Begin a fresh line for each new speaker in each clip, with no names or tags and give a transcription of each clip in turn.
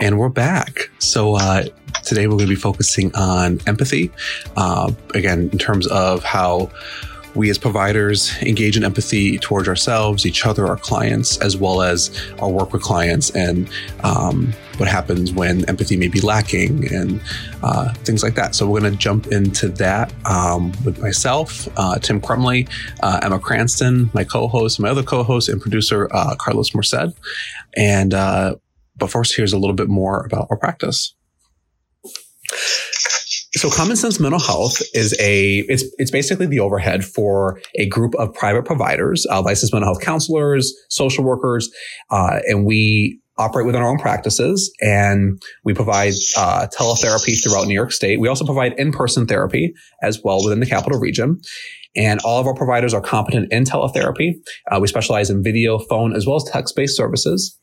And we're back. So uh, today we're going to be focusing on empathy. Uh, again, in terms of how we as providers engage in empathy towards ourselves, each other, our clients, as well as our work with clients, and um, what happens when empathy may be lacking and uh, things like that. So we're going to jump into that um, with myself, uh, Tim Crumley, uh, Emma Cranston, my co-host, my other co-host and producer, uh, Carlos Merced. And uh, but first, here's a little bit more about our practice. So common sense mental health is a it's it's basically the overhead for a group of private providers, uh, licensed mental health counselors, social workers, uh, and we operate within our own practices and we provide uh, teletherapy throughout New York State. We also provide in-person therapy as well within the capital region. And all of our providers are competent in teletherapy. Uh, we specialize in video, phone, as well as text-based services.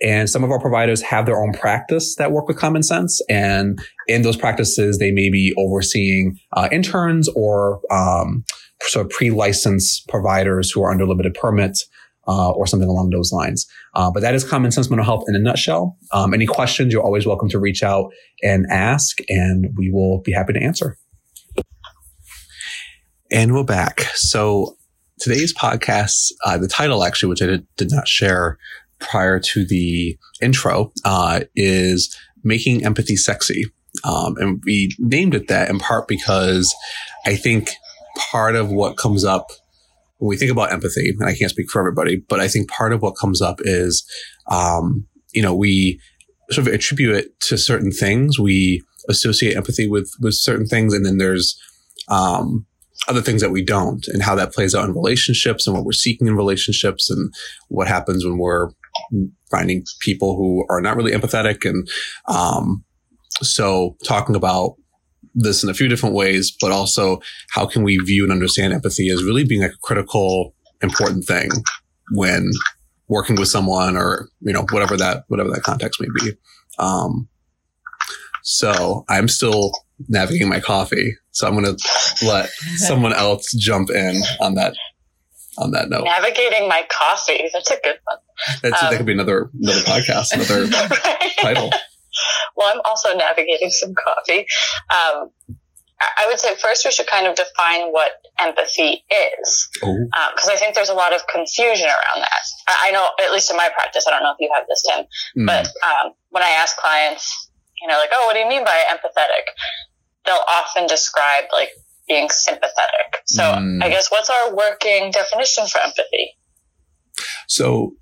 And some of our providers have their own practice that work with common sense. And in those practices, they may be overseeing uh, interns or um, sort of pre-licensed providers who are under limited permits uh, or something along those lines. Uh, but that is common sense mental health in a nutshell. Um, any questions, you're always welcome to reach out and ask, and we will be happy to answer. And we're back. So today's podcast, uh, the title actually, which I did, did not share prior to the intro, uh, is Making Empathy Sexy. Um, and we named it that in part because I think part of what comes up when we think about empathy, and I can't speak for everybody, but I think part of what comes up is, um, you know, we sort of attribute it to certain things. We associate empathy with with certain things, and then there's um, other things that we don't and how that plays out in relationships and what we're seeking in relationships and what happens when we're finding people who are not really empathetic. And, um, so talking about this in a few different ways, but also how can we view and understand empathy as really being a critical, important thing when working with someone or, you know, whatever that, whatever that context may be. Um, so I'm still navigating my coffee. So I'm going to let someone else jump in on that on that note.
Navigating my coffee. That's a good one.
That's, um, that could be another another podcast, another right? title.
Well, I'm also navigating some coffee. Um, I would say first we should kind of define what empathy is, because oh. um, I think there's a lot of confusion around that. I know, at least in my practice, I don't know if you have this, Tim, mm. but um, when I ask clients, you know, like, oh, what do you mean by empathetic? They'll often describe like being sympathetic. So mm. I guess what's our working definition for empathy?
So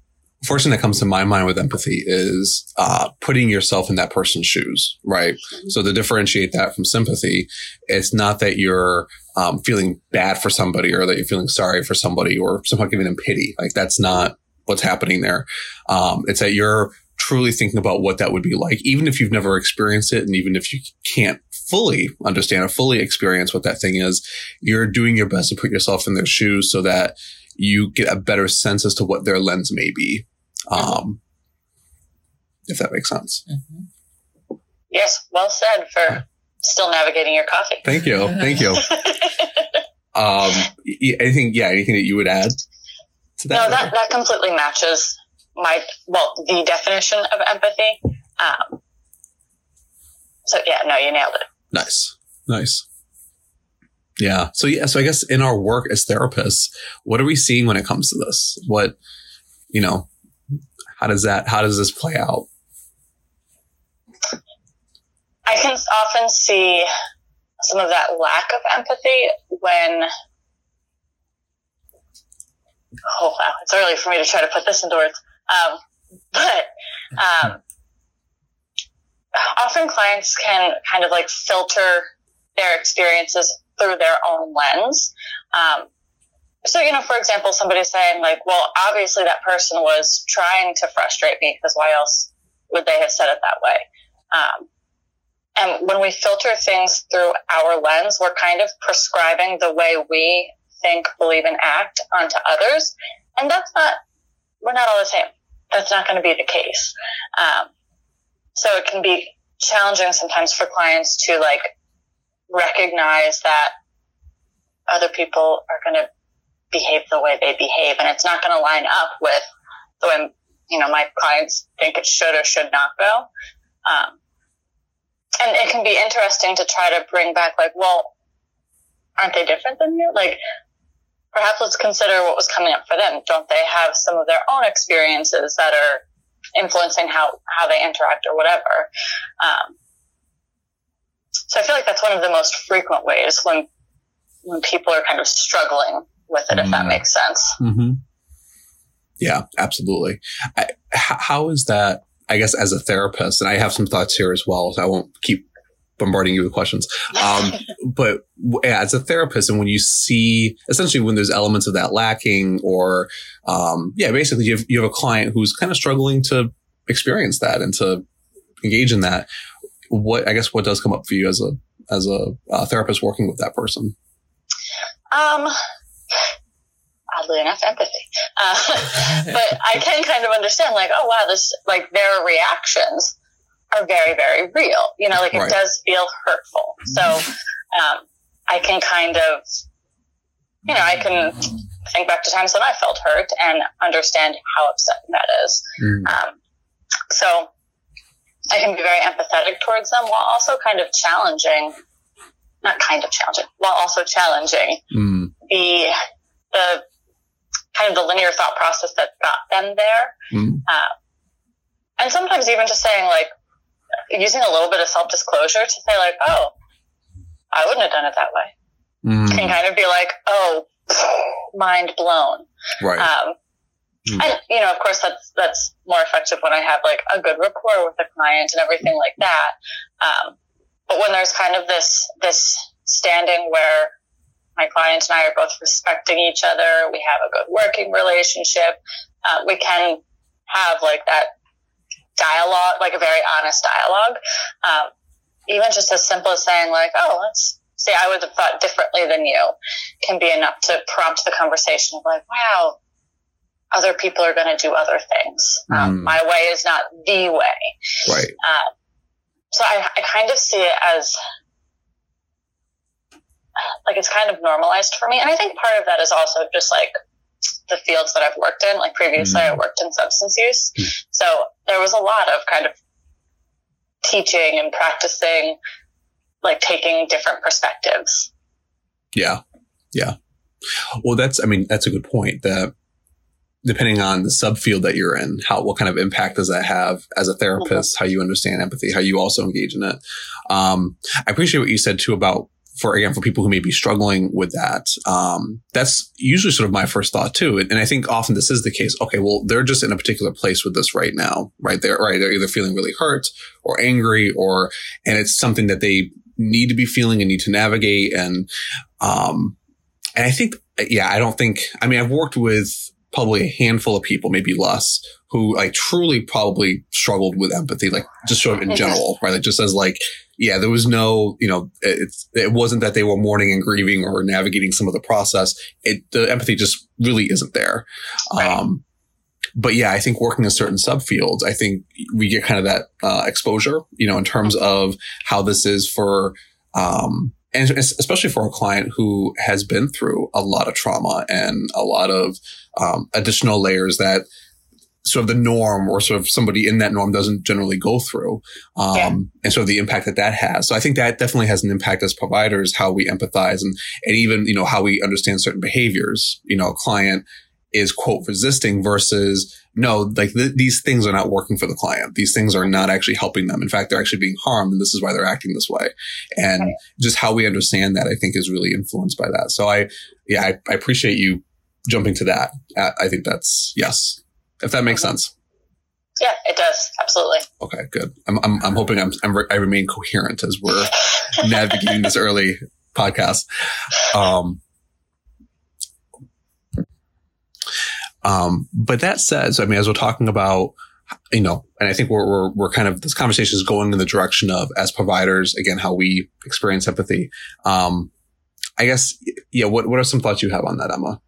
first thing that comes to my mind with empathy is uh, putting yourself in that person's shoes, right? Mm-hmm. So to differentiate that from sympathy, it's not that you're um, feeling bad for somebody or that you're feeling sorry for somebody or somehow giving them pity. Like that's not what's happening there. Um, it's that you're truly thinking about what that would be like, even if you've never experienced it. And even if you can't fully understand or fully experience what that thing is, you're doing your best to put yourself in their shoes so that you get a better sense as to what their lens may be. Um, if that makes sense.
Mm-hmm. Yes. Well said for still navigating your coffee.
Thank you. Thank you. um, anything, yeah, anything that you would add
to that? No, that, that completely matches my well the definition of empathy. Um, so yeah, no, you nailed it.
Nice, nice. Yeah. So yeah. So I guess in our work as therapists, what are we seeing when it comes to this? What you know, how does that? How does this play out?
I can often see some of that lack of empathy when oh wow, it's early for me to try to put this into words. Um, but um, often clients can kind of like filter their experiences through their own lens. Um, so, you know, for example, somebody's saying like, well, obviously that person was trying to frustrate me because why else would they have said it that way? Um, and when we filter things through our lens, we're kind of prescribing the way we think, believe, and act onto others. And that's not, we're not all the same that's not going to be the case. Um, so it can be challenging sometimes for clients to like recognize that other people are going to behave the way they behave and it's not going to line up with the way, you know, my clients think it should or should not go. Um, and it can be interesting to try to bring back like, well, aren't they different than you? Like, perhaps let's consider what was coming up for them. Don't they have some of their own experiences that are influencing how, how they interact or whatever? Um, so I feel like that's one of the most frequent ways when, when people are kind of struggling with it, mm-hmm. if that mm-hmm. makes sense.
Mm-hmm. Yeah, absolutely. I, how is that? I guess as a therapist, and I have some thoughts here as well. So I won't keep bombarding you with questions. Um, but as a therapist, and when you see essentially when there's elements of that lacking, or um, yeah, basically you have, you have a client who's kind of struggling to experience that and to engage in that. What I guess what does come up for you as a as a uh, therapist working with that person?
Um, oddly enough, empathy. Uh, but I can kind of understand, like, oh wow, this like their reactions are very, very real. You know, like it does feel hurtful. So um, I can kind of, you know, I can think back to times when I felt hurt and understand how upsetting that is. Mm. Um, so I can be very empathetic towards them while also kind of challenging, not kind of challenging, while also challenging mm. the the kind of the linear thought process that got them there. Mm. Uh, and sometimes even just saying like, using a little bit of self disclosure to say like, oh, I wouldn't have done it that way. Mm. Can kind of be like, oh, mind blown.
Right. Um,
mm. And you know, of course, that's that's more effective when I have like a good rapport with the client and everything like that. Um, but when there's kind of this this standing where my client and I are both respecting each other. We have a good working relationship. Uh, we can have like that dialogue, like a very honest dialogue. Um, even just as simple as saying like, oh, let's see, I would have thought differently than you can be enough to prompt the conversation of like, wow, other people are going to do other things. Um, mm. my way is not the way.
Right. Uh,
so I, I kind of see it as like it's kind of normalized for me. And I think part of that is also just like the fields that I've worked in. Like previously, mm-hmm. I worked in substance use. Mm-hmm. So there was a lot of kind of teaching and practicing, like taking different perspectives.
Yeah. Yeah. Well, that's, I mean, that's a good point that depending on the subfield that you're in, how, what kind of impact does that have as a therapist, mm-hmm. how you understand empathy, how you also engage in it. Um, I appreciate what you said too about for again for people who may be struggling with that um, that's usually sort of my first thought too. And, and, i think often this is the case. Okay well they're just in a particular place with this right now right? They're right they're either feeling really hurt or angry or and it's something that they need to be feeling and need to navigate. And um and i think yeah i don't think i mean i've worked with probably a handful of people maybe less who like truly probably struggled with empathy like just sort of in general right like just as like yeah, there was no, you know, it's, it wasn't that they were mourning and grieving or navigating some of the process. It, the empathy just really isn't there. Right. Um, but yeah, I think working in certain subfields, I think we get kind of that uh, exposure, you know, in terms of how this is for, um, and especially for a client who has been through a lot of trauma and a lot of um, additional layers that sort of the norm or sort of somebody in that norm doesn't generally go through. Um, yeah. and sort of the impact that that has. So I think that definitely has an impact as providers, how we empathize and, and even, you know, how we understand certain behaviors. You know, a client is quote resisting versus no, like th- these things are not working for the client. These things are not actually helping them. In fact, they're actually being harmed. And this is why they're acting this way. And right. just how we understand that, I think is really influenced by that. So I, yeah, I, I appreciate you jumping to that. I think that's yes if that makes mm-hmm. sense.
Yeah, it does. Absolutely.
Okay, good. I'm, I'm, I'm hoping I'm, I'm, i remain coherent as we're navigating this early podcast. Um, um, but that said, so, I mean, as we're talking about, you know, and I think we're, we're, we're kind of, this conversation is going in the direction of, as providers, again, how we experience empathy. Um, I guess, yeah, what, what are some thoughts you have on that, Emma?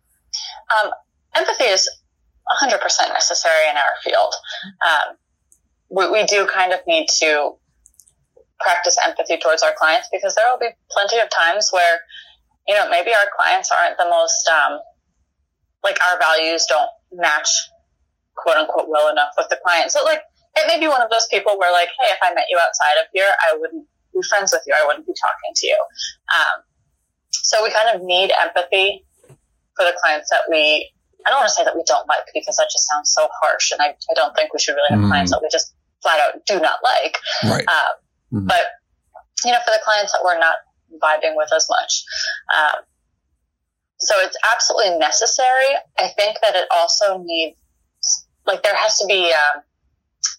Um, empathy is 100% necessary in our field. Um, we, we do kind of need to practice empathy towards our clients because there will be plenty of times where, you know, maybe our clients aren't the most, um, like our values don't match quote unquote well enough with the client. So like, it may be one of those people where like, hey, if I met you outside of here, I wouldn't be friends with you. I wouldn't be talking to you. Um, so we kind of need empathy for the clients that we, I don't want to say that we don't like because that just sounds so harsh. And I, I don't think we should really have mm. clients that we just flat out do not like.
Right. Uh,
mm. But, you know, for the clients that we're not vibing with as much. Um, so it's absolutely necessary. I think that it also needs, like, there has to be um,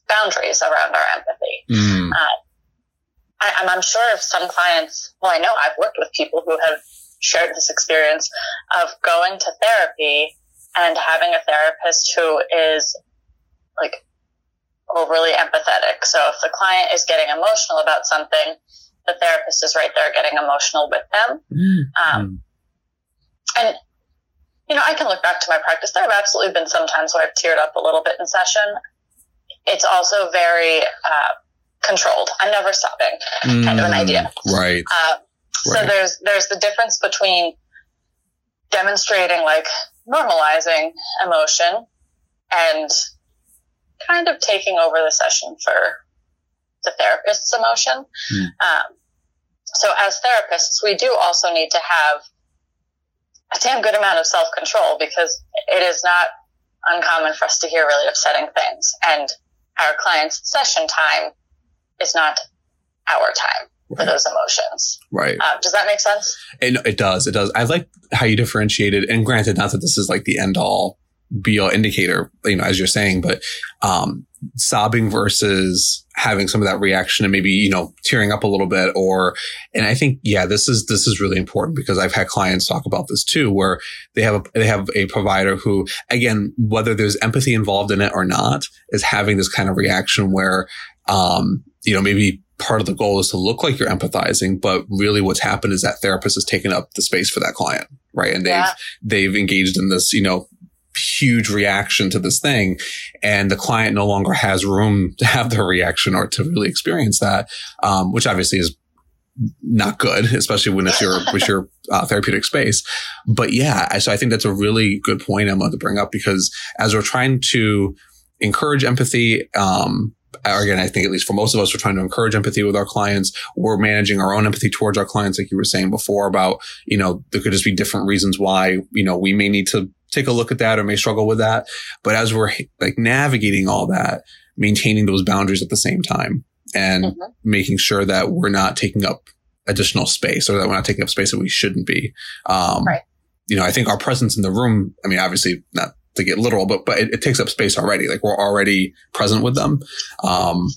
boundaries around our empathy. Mm. Uh, I, am sure of some clients, well, I know I've worked with people who have shared this experience of going to therapy and having a therapist who is like overly empathetic. So if the client is getting emotional about something, the therapist is right there getting emotional with them. Mm. Um, and, you know, I can look back to my practice. There have absolutely been some times where I've teared up a little bit in session. It's also very uh, controlled. I'm never stopping, mm, kind of an idea.
Right.
Uh, so right. there's there's the difference between demonstrating like normalizing emotion and kind of taking over the session for the therapist's emotion. Mm. Um, so as therapists, we do also need to have a damn good amount of self control because it is not uncommon for us to hear really upsetting things. And our client's session time is not our time right. for those emotions.
Right.
Um, does that make sense?
It, it does. It does. I like how you differentiated. And granted, not that this is like the end all be all indicator, you know, as you're saying, but um, sobbing versus having some of that reaction and maybe you know tearing up a little bit or and i think yeah this is this is really important because i've had clients talk about this too where they have a they have a provider who again whether there's empathy involved in it or not is having this kind of reaction where um you know maybe part of the goal is to look like you're empathizing but really what's happened is that therapist has taken up the space for that client right? And they've yeah. they've engaged in this you know huge reaction to this thing. And the client no longer has room to have their reaction or to really experience that um, which obviously is not good especially when it's your with your uh, therapeutic space. But yeah so i think that's a really good point emma to bring up because as we're trying to encourage empathy um, again, I think at least for most of us, we're trying to encourage empathy with our clients. We're managing our own empathy towards our clients, like you were saying before about, you know, there could just be different reasons why, you know, we may need to take a look at that or may struggle with that. But as we're like navigating all that, maintaining those boundaries at the same time and mm-hmm. making sure that we're not taking up additional space or that we're not taking up space that we shouldn't be. Um, right. You know, I think our presence in the room, I mean, obviously not to get literal, but, but it, it takes up space already. Like we're already present with them. Um,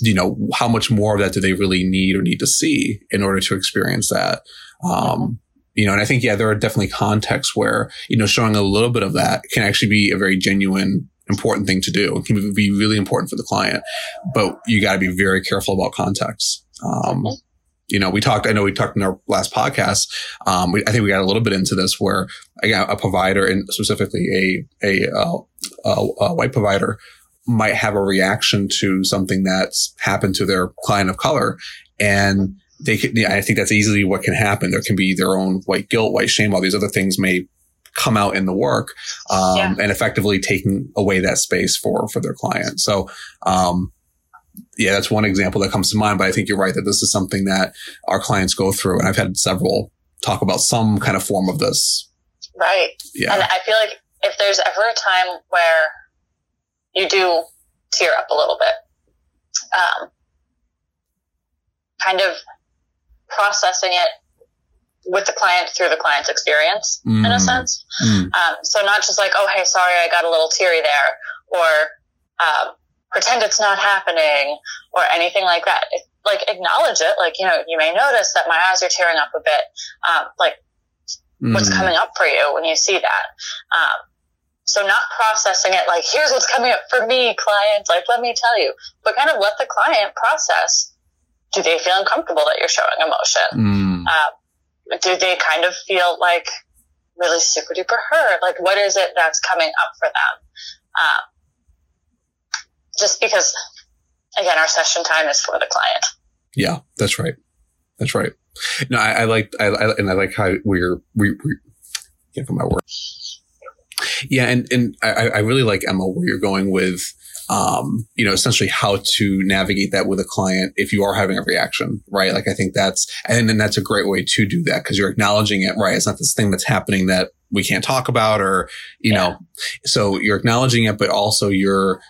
you know, how much more of that do they really need or need to see in order to experience that? Um, you know, and I think, yeah, there are definitely contexts where, you know, showing a little bit of that can actually be a very genuine, important thing to do. It can be really important for the client, but you got to be very careful about context. Um, you know, we talked, I know we talked in our last podcast. Um, we, I think we got a little bit into this where again, a provider and specifically a, a, uh, a, a white provider might have a reaction to something that's happened to their client of color and they can, yeah, I think that's easily what can happen. There can be their own white guilt, white shame, all these other things may come out in the work, um, yeah. and effectively taking away that space for, for their client. So, um, yeah, that's one example that comes to mind, but I think you're right that this is something that our clients go through. And I've had several talk about some kind of form of this.
Right. Yeah. And I feel like if there's ever a time where you do tear up a little bit, um, kind of processing it with the client through the client's experience mm. in a mm. sense. Mm. Um, so not just like, oh, hey, sorry, I got a little teary there, or um, pretend it's not happening, or anything like that. It, like acknowledge it. Like you know, you may notice that my eyes are tearing up a bit. Um, like mm. what's coming up for you when you see that. Um, so not processing it like, here's what's coming up for me, client. Like, let me tell you, but kind of let the client process do they feel uncomfortable that you're showing emotion? Mm. Uh, do they kind of feel like really super duper hurt? Like, what is it that's coming up for them? Uh, just because, again, our session time is for the client.
Yeah, that's right. That's right. No, I, I like, I, I, and I like how we're, we, we can't put my word. Yeah. And, and I, I really like Emma where you're going with, um, you know, essentially how to navigate that with a client if you are having a reaction, right? Like I think that's, and then that's a great way to do that because you're acknowledging it, right? It's not this thing that's happening that we can't talk about or, you yeah. know, so you're acknowledging it, but also you're,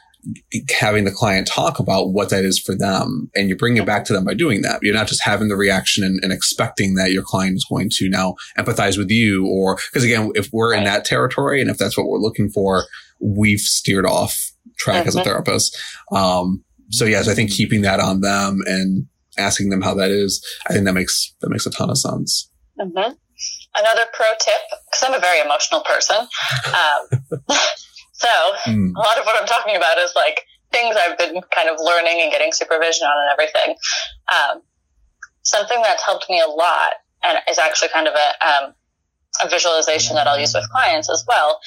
having the client talk about what that is for them and you bring it back to them by doing that. You're not just having the reaction and, and expecting that your client is going to now empathize with you or because again, if we're in that territory and if that's what we're looking for, we've steered off track as a therapist. Um, so yes, I think keeping that on them and asking them how that is, I think that makes, that makes a ton of sense.
Mm-hmm. Another pro tip, because I'm a very emotional person. Um, so mm. a lot of what I'm talking about is like things I've been kind of learning and getting supervision on and everything. Um, something that's helped me a lot and is actually kind of a, um, a visualization that I'll use with clients as well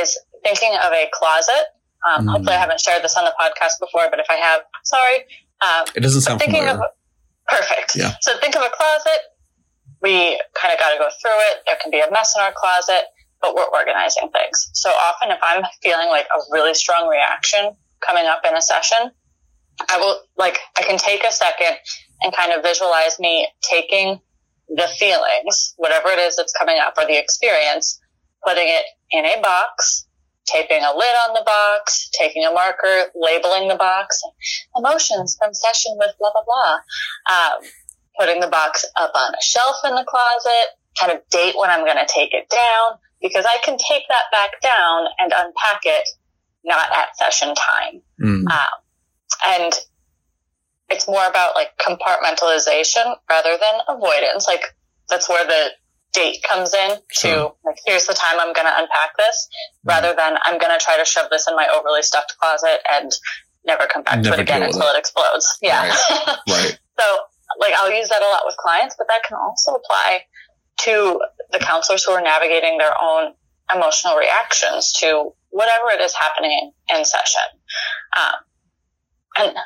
is thinking of a closet. Um, mm. Hopefully, I haven't shared this on the podcast before, but if I have, sorry.
Um, it doesn't sound thinking familiar. Of,
perfect. Yeah. So think of a closet. We kind of got to go through it. There can be a mess in our closet, but we're organizing things. So often, if I'm feeling like a really strong reaction coming up in a session, I will like I can take a second and kind of visualize me taking the feelings, whatever it is that's coming up, or the experience, putting it in a box taping a lid on the box, taking a marker, labeling the box, emotions from session with blah, blah, blah. Um, putting the box up on a shelf in the closet, kind of date when I'm going to take it down, because I can take that back down and unpack it not at session time. Mm. Um, and it's more about like compartmentalization rather than avoidance. Like that's where the date comes in to like here's the time I'm going to unpack this mm-hmm. rather than I'm going to try to shove this in my overly stuffed closet and never come back never to it again until it. it. explodes. Yeah. Right. right. so like I'll use that a lot with clients, but that can also apply to the counselors who are navigating their own emotional reactions to whatever it is happening in session. Um, and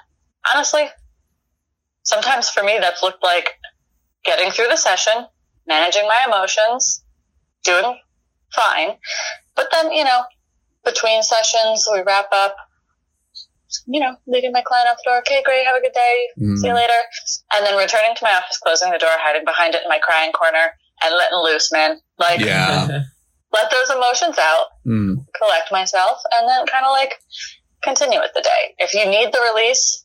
honestly, sometimes for me, that's looked like getting through the session, managing my emotions, doing fine. But then, you know, between sessions, we wrap up, you know, leaving my client out the door. Okay, great. Have a good day. Mm. See you later. And then returning to my office, closing the door, hiding behind it in my crying corner and letting loose, man. Like, yeah. let those emotions out, mm. collect myself, and then kind of like continue with the day. If you need the release,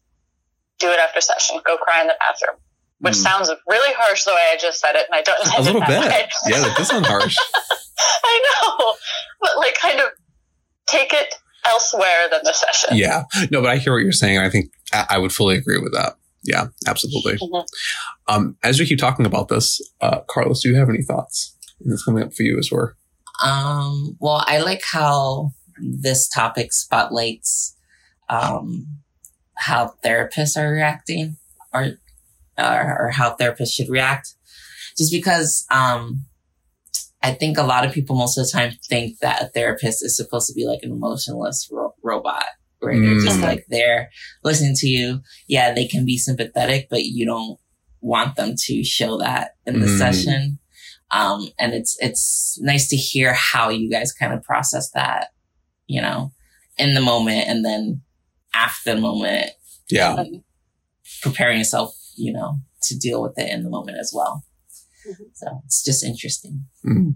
do it after session. Go cry in the bathroom which mm. sounds really harsh the way I just said it, and I don't
a little bit. Yeah, that does sound harsh.
I know, but like, kind of take it elsewhere than the session.
Yeah, no, but I hear what you're saying, and I think I would fully agree with that. Yeah, absolutely. Mm-hmm. Um, as we keep talking about this, uh, Carlos, do you have any thoughts? That's coming up for you as well.
Um, well, I like how this topic spotlights um, how therapists are reacting or or, or how therapists should react. Just because, um, I think a lot of people most of the time think that a therapist is supposed to be like an emotionless ro- robot, where mm. they're just mm. like there listening to you. Yeah, they can be sympathetic, but you don't want them to show that in the mm. session. Um, and it's, it's nice to hear how you guys kind of process that, you know, in the moment and then after the moment.
Yeah. Um,
preparing yourself you know, to deal with it in the moment as well. Mm-hmm. So it's just interesting.
Mm-hmm.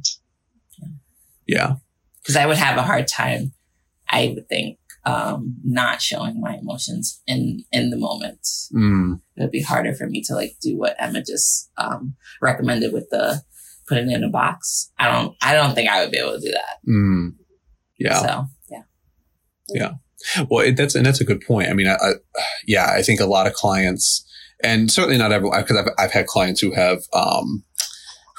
Yeah.
Because I would have a hard time, I would think, um, not showing my emotions in, in the moment. Mm. It would be harder for me to like do what Emma just, um, recommended with the putting it in a box. I don't, I don't think I would be able to do that.
Mm. Yeah.
So, yeah.
Yeah. Well, it, that's, and that's a good point. I mean, I, I, yeah, I think a lot of clients, and certainly not everyone, because I've, I've had clients who have, um,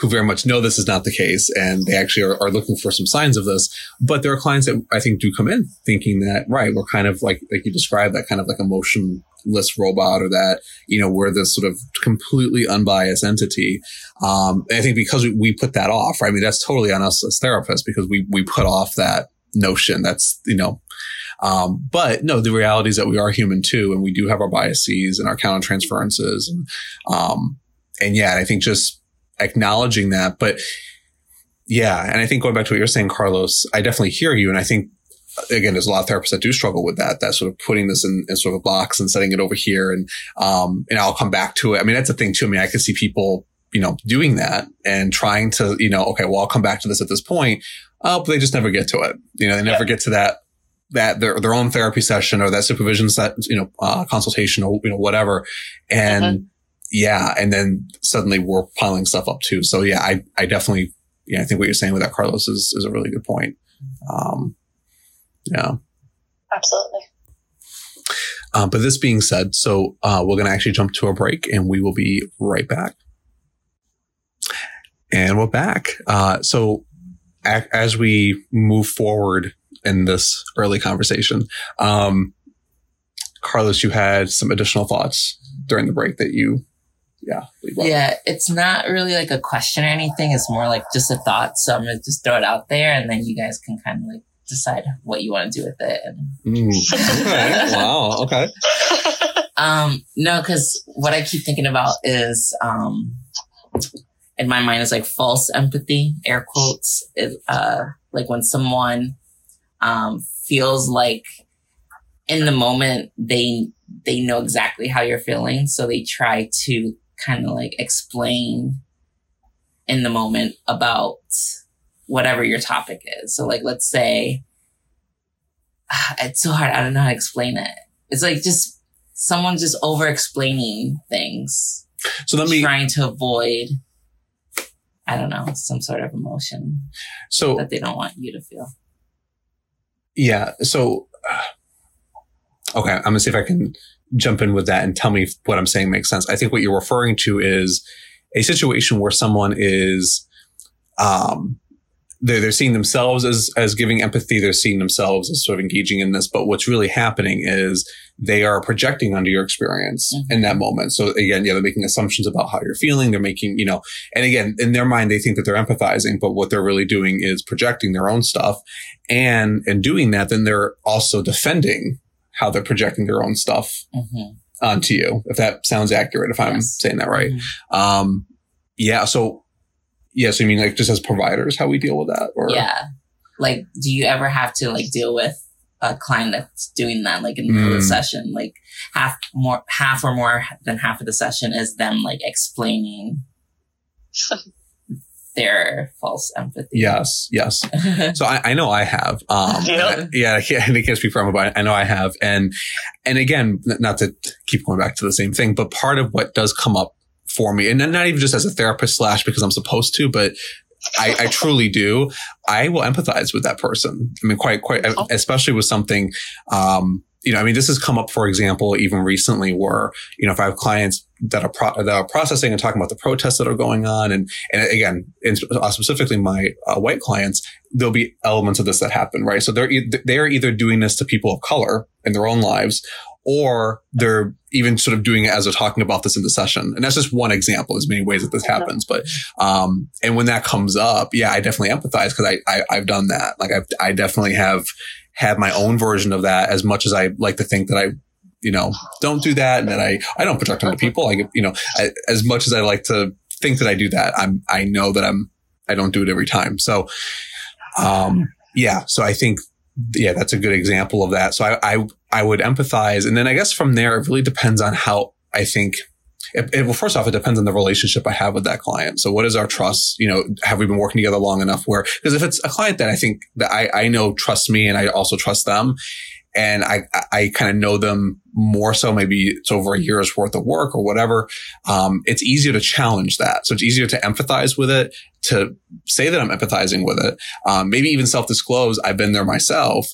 who very much know this is not the case and they actually are, are, looking for some signs of this. But there are clients that I think do come in thinking that, right, we're kind of like, like you described, that kind of like emotionless robot or that, you know, we're this sort of completely unbiased entity. Um, I think because we, we put that off, right? I mean, that's totally on us as therapists because we, we put off that notion. That's, you know, um, but no, the reality is that we are human too, and we do have our biases and our countertransferences. And, um, and yeah, I think just acknowledging that, but yeah. And I think going back to what you're saying, Carlos, I definitely hear you. And I think again, there's a lot of therapists that do struggle with that, that sort of putting this in, in sort of a box and setting it over here. And, um, and I'll come back to it. I mean, that's the thing too. I mean, I can see people, you know, doing that and trying to, you know, okay, well, I'll come back to this at this point. Oh, but they just never get to it. You know, they never yeah. get to that, that their, their own therapy session or that supervision set, you know, uh, consultation or, you know, whatever. And mm-hmm. Yeah. And then suddenly we're piling stuff up too. So yeah, I, I definitely, yeah, I think what you're saying with that, Carlos, is, is a really good point. Um, yeah.
Absolutely.
Uh, but this being said, so uh, we're going to actually jump to a break and we will be right back. And we're back. Uh, so a- as we move forward in this early conversation, um, Carlos, you had some additional thoughts during the break that you, yeah.
Yeah, it's not really like a question or anything. It's more like just a thought. So I'm going to just throw it out there and then you guys can kind of like decide what you want to do with it. And...
Mm. Okay. wow. Okay.
Um, no, because what I keep thinking about is, um, in my mind is like false empathy, air quotes. It, uh, like when someone, um, feels like in the moment they, they know exactly how you're feeling. So they try to kind of like explain in the moment about whatever your topic is. So like, let's say, ah, it's so hard. I don't know how to explain it. It's like just someone just over explaining things.
So let me
trying to avoid, I don't know, some sort of emotion.
So
that they don't want you to feel.
Yeah. So, okay. I'm going to see if I can jump in with that and tell me if what I'm saying makes sense. I think what you're referring to is a situation where someone is, um, they're, they're seeing themselves as, as giving empathy. They're seeing themselves as sort of engaging in this. But what's really happening is they are projecting onto your experience mm-hmm. in that moment. So again, yeah, they're making assumptions about how you're feeling. They're making, you know, and again, in their mind, they think that they're empathizing, but what they're really doing is projecting their own stuff. And in doing that, then they're also defending how they're projecting their own stuff mm-hmm. onto you. If that sounds accurate, if I'm yes. saying that right. Mm-hmm. Um, yeah. So yeah, so you mean like just as providers, how we deal with that? Or
yeah, like do you ever have to like deal with a client that's doing that like in the mm. session? Like half more, half or more than half of the session is them like explaining their false empathy.
Yes, yes. so I, I, know I have. Um, yep. yeah, I can't, I can't speak for everybody. I know I have, and and again, not to keep going back to the same thing, but part of what does come up for me. And not even just as a therapist slash because I'm supposed to, but I, I, truly do. I will empathize with that person. I mean, quite, quite, oh. especially with something, um, you know, I mean, this has come up, for example, even recently where, you know, if I have clients that are, pro- that are processing and talking about the protests that are going on. And, and again, in, uh, specifically my uh, white clients, there'll be elements of this that happen, right? So they're, e- they're either doing this to people of color in their own lives or they're even sort of doing it as they're talking about this in the session. And that's just one example. There's many ways that this happens, but, um, and when that comes up, yeah, I definitely empathize because I, I, I've done that. Like I've, I definitely have had my own version of that as much as I like to think that I, you know, don't do that and that I, I don't project onto people. Like, you know, I, as much as I like to think that I do that, I'm, I know that I'm, I don't do it every time. So, um, yeah. So I think yeah, that's a good example of that. So I, I, I would empathize. And then I guess from there, it really depends on how I think it, it, well, first off, it depends on the relationship I have with that client. So what is our trust? You know, have we been working together long enough where, because if it's a client that I think that I, I know trusts me and I also trust them and I, I kind of know them more so. Maybe it's over a year's worth of work or whatever. Um, it's easier to challenge that. So it's easier to empathize with it, to say that I'm empathizing with it. Um, maybe even self disclose. I've been there myself,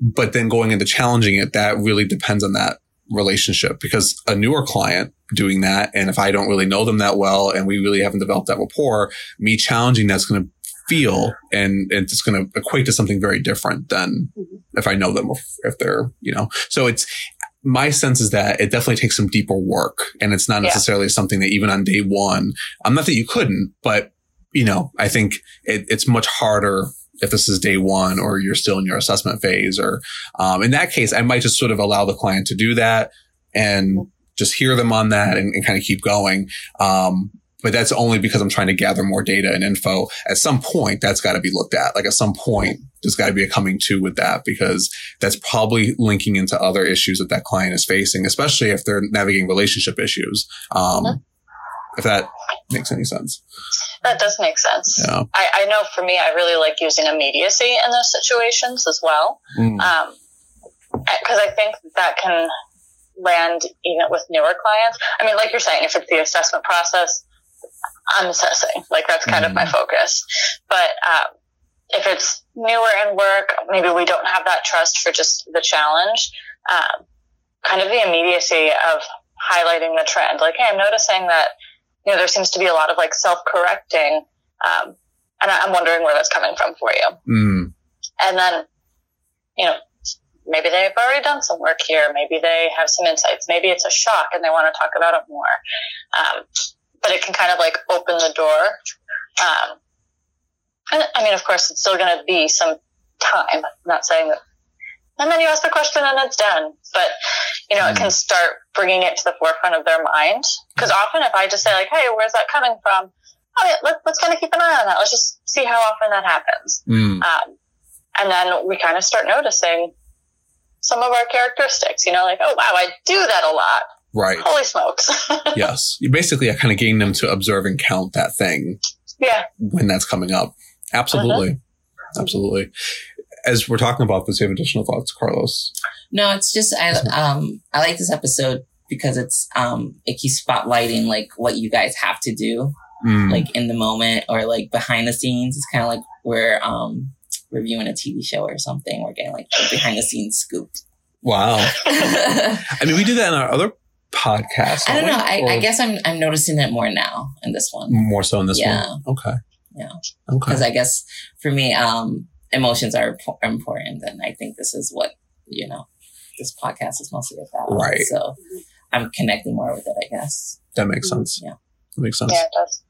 but then going into challenging it, that really depends on that relationship because a newer client doing that. And if I don't really know them that well and we really haven't developed that rapport, me challenging that's going to feel and, and it's going to equate to something very different than mm-hmm. if I know them or if they're, you know, so it's, my sense is that it definitely takes some deeper work and it's not necessarily yeah. something that even on day one, I'm not that you couldn't, but you know, I think it, it's much harder if this is day one or you're still in your assessment phase or, um, in that case, I might just sort of allow the client to do that and just hear them on that and, and kind of keep going. Um, but that's only because I'm trying to gather more data and info. At some point, that's got to be looked at. Like at some point, there's got to be a coming to with that because that's probably linking into other issues that that client is facing, especially if they're navigating relationship issues. Um, mm-hmm. If that makes any sense.
That does make sense. Yeah. I, I, know for me, I really like using immediacy in those situations as well. Mm. Um, because I think that can land even with newer clients. I mean, like you're saying, if it's the assessment process, I'm assessing. Like that's kind mm. of my mm-hmm. focus. But um, if it's newer in work, maybe we don't have that trust for just the challenge. Um, kind of the immediacy of highlighting the trend. Like, hey, I'm noticing that you know there seems to be a lot of like self-correcting, um, and I'm wondering where that's coming from for you. Mm. And then, you know, maybe they've already done some work here. Maybe they have some insights. Maybe it's a shock and they want to talk about it more. Um, but it can kind of like open the door. Um, and I mean, of course, it's still going to be some time. I'm not saying that. And then you ask the question and it's done. But, you know, mm. it can start bringing it to the forefront of their mind. Because often if I just say like, hey, where's that coming from? Oh, yeah, let, us kind of keep an eye on that. Let's just see how often that happens. Mm. Um, and then we kind of start noticing some of our characteristics, you know, like, oh, wow, I do that a lot.
Right.
Holy smokes.
yes. You basically are kind of getting them to observe and count that thing.
Yeah.
When that's coming up. Absolutely. Uh-huh. Absolutely. As we're talking about this, you have additional thoughts, Carlos?
No, it's just, I, um, I like this episode because it's, um, it keeps spotlighting like what you guys have to do, mm. like in the moment or like behind the scenes. It's kind of like where, um, reviewing a TV show or something. We're getting like behind the scenes scoop.
Wow. I mean, we do that in our other podcast.
I don't know. I, I, guess I'm I'm noticing it more now in this one.
More so in this one. yeah. one. Okay.
Yeah. Okay. Because I guess for me, um, emotions are important, and I think this is what you know this podcast is mostly about.
Right.
So I'm connecting more with it. I guess
that makes sense.
Yeah.
That makes sense.
Yeah, it does.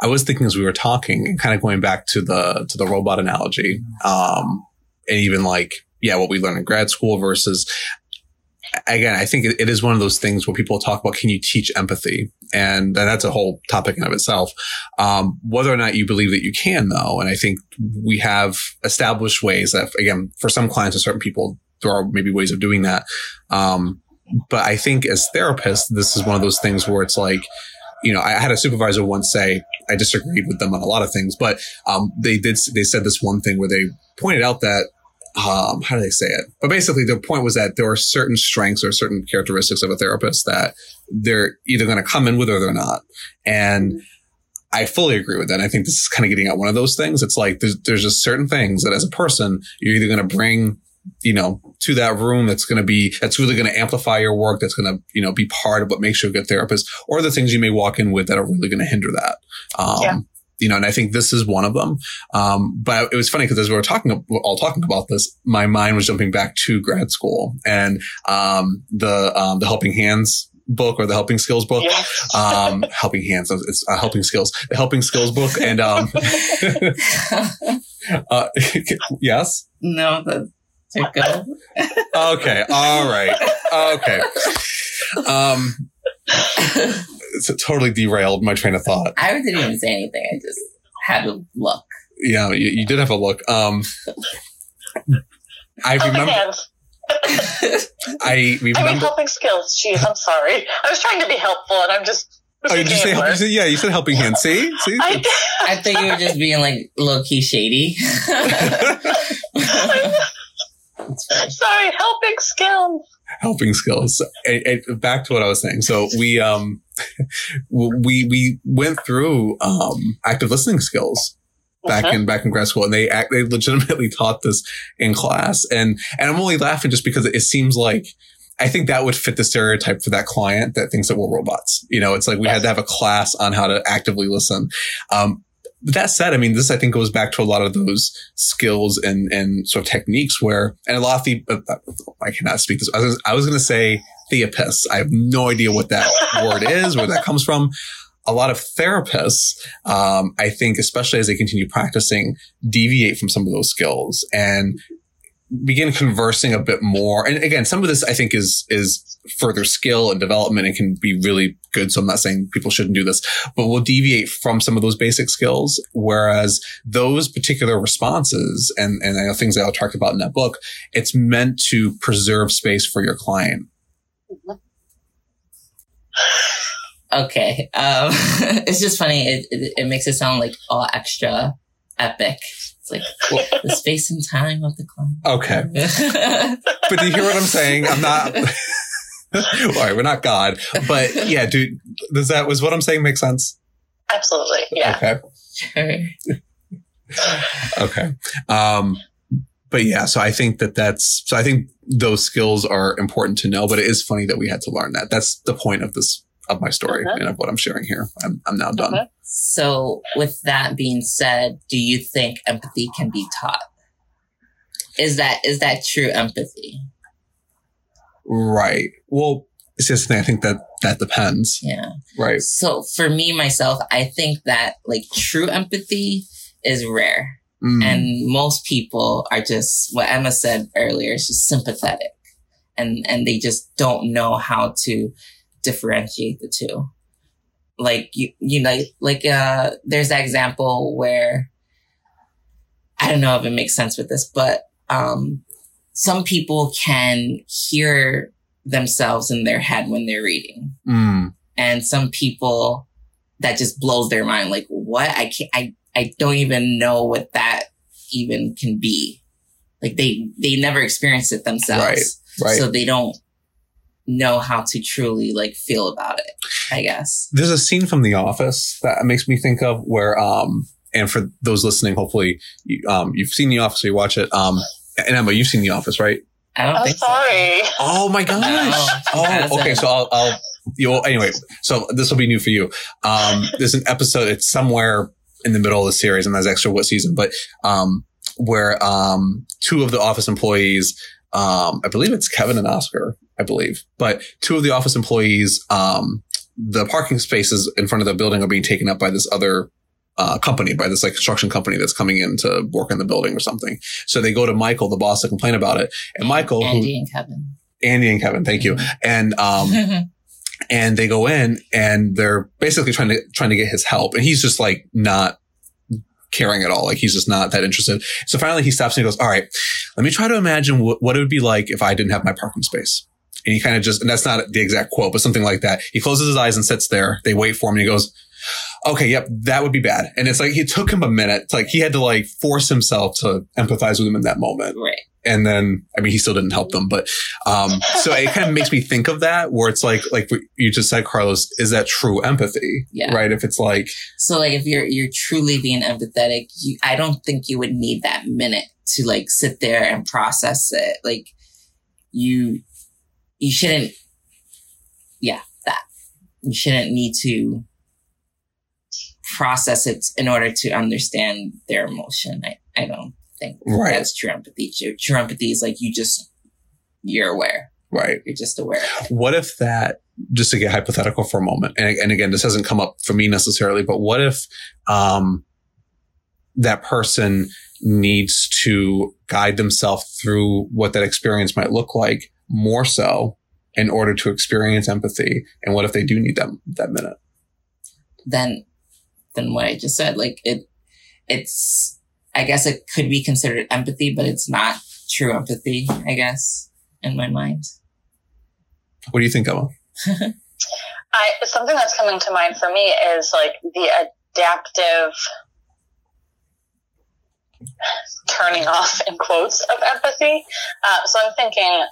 I was thinking as we were talking kind of going back to the to the robot analogy, um, and even like yeah, what we learned in grad school versus again, I think it, is one of those things where people talk about can you teach empathy, and that's a whole topic in of itself. Um, whether or not you believe that you can, though, and I think we have established ways that again for some clients or certain people there are maybe ways of doing that. Um, but I think as therapists, this is one of those things where it's like you know, I had a supervisor once say, I disagreed with them on a lot of things, but um, they did, they said this one thing where they pointed out that, um, how do they say it? But basically, the point was that there are certain strengths or certain characteristics of a therapist that they're either going to come in with or they're not. And I fully agree with that. I think this is kind of getting at one of those things. It's like there's, there's just certain things that as a person, you're either going to bring you know, to that room that's going to be, that's really going to amplify your work. That's going to, you know, be part of what makes you a good therapist or the things you may walk in with that are really going to hinder that. Um, yeah. You know, and I think this is one of them. Um, but it was funny because as we were talking, all talking about this, my mind was jumping back to grad school and, um, the, um, the helping hands book or the helping skills book yes. um helping hands it's uh, helping skills the helping skills book and um uh, yes
no the to
go. okay. All right. Okay. It's totally derailed my train of thought.
I didn't even say anything. I just had a look.
Yeah, you, you did have a look. Um, I remember. I remember. I
mean, helping skills. Jeez, I'm sorry. I was trying to be helpful, and I'm just.
Oh, did you say, you said, yeah, you said helping hand. See, see.
I, I think you were just being like low key shady.
Sorry, helping skills.
Helping skills. And, and back to what I was saying. So we um we we went through um active listening skills back uh-huh. in back in grad school, and they act, they legitimately taught this in class, and and I'm only laughing just because it seems like. I think that would fit the stereotype for that client that thinks that we're robots. You know, it's like we yes. had to have a class on how to actively listen. Um, that said, I mean, this I think goes back to a lot of those skills and and sort of techniques where, and a lot of the, uh, I cannot speak this. I was, I was going to say therapists. I have no idea what that word is, where that comes from. A lot of therapists, um, I think, especially as they continue practicing, deviate from some of those skills and begin conversing a bit more. And again, some of this I think is is further skill and development and can be really good. So I'm not saying people shouldn't do this, but we'll deviate from some of those basic skills. Whereas those particular responses and, and I know things that I talked about in that book, it's meant to preserve space for your client.
Okay. Um, it's just funny. It, it, it makes it sound like all extra epic. It's like well, the space and time of the client.
Okay. but do you hear what I'm saying? I'm not. All right, we're not God, but yeah, dude, does that was what I'm saying make sense?
Absolutely, yeah.
Okay. okay. Um, but yeah, so I think that that's so I think those skills are important to know. But it is funny that we had to learn that. That's the point of this of my story and of what I'm sharing here. I'm I'm now done.
Okay.
So, with that being said, do you think empathy can be taught? Is that is that true empathy?
Right. Well, it's just. I think that that depends.
Yeah.
Right.
So for me myself, I think that like true empathy is rare.
Mm.
And most people are just what Emma said earlier, is just sympathetic. And and they just don't know how to differentiate the two. Like you you know like uh there's that example where I don't know if it makes sense with this, but um some people can hear themselves in their head when they're reading
Mm.
and some people that just blows their mind like what i can't i i don't even know what that even can be like they they never experienced it themselves
Right.
so they don't know how to truly like feel about it i guess
There's a scene from The Office that makes me think of where, um, and for those listening, hopefully, you, um, you've seen The Office, so you watch it. Um, and Emma, you've seen The Office, right?
i don't
I'm
think
sorry.
Oh my gosh! Oh, okay. So I'll, I'll, you know, anyway. So this will be new for you. Um, there's an episode. It's somewhere in the middle of the series, and that's extra what season, but um, where um, two of the office employees, um, I believe it's Kevin and Oscar, I believe, but two of the office employees, um, the parking spaces in front of the building are being taken up by this other uh, company, by this like construction company that's coming in to work in the building or something. So they go to Michael, the boss, to complain about it, and Michael, who
andy and kevin
Andy and Kevin, thank you. And um and they go in and they're basically trying to trying to get his help. And he's just like not caring at all. Like he's just not that interested. So finally he stops and he goes, All right, let me try to imagine what, what it would be like if I didn't have my parking space. And he kind of just and that's not the exact quote, but something like that. He closes his eyes and sits there. They wait for him and he goes, Okay, yep, that would be bad. And it's like it took him a minute. It's like he had to like force himself to empathize with him in that moment
right
and then I mean he still didn't help them, but um, so it kind of makes me think of that where it's like like you just said, Carlos, is that true empathy?
Yeah.
Right. If it's like
so like if you're you're truly being empathetic you i don't think you would need that minute to like sit there and process it like you you shouldn't yeah that you shouldn't need to process it in order to understand their emotion i, I don't think
Right.
that's true empathy true, true empathy is like you just you're aware
right.
you're just aware
What if that just to get hypothetical for a moment, and, and again, this hasn't come up for me necessarily, but what if um, that person needs to guide themselves through what that experience might look like more so in order to experience empathy? And what if they do need that that minute?
then than what I just said. Like it, it's I guess it could be considered empathy, but it's not true empathy. I guess in my mind.
What do you think, Emma?
I something that's coming to mind for me is like the adaptive turning off in quotes of empathy. Uh, so I'm thinking,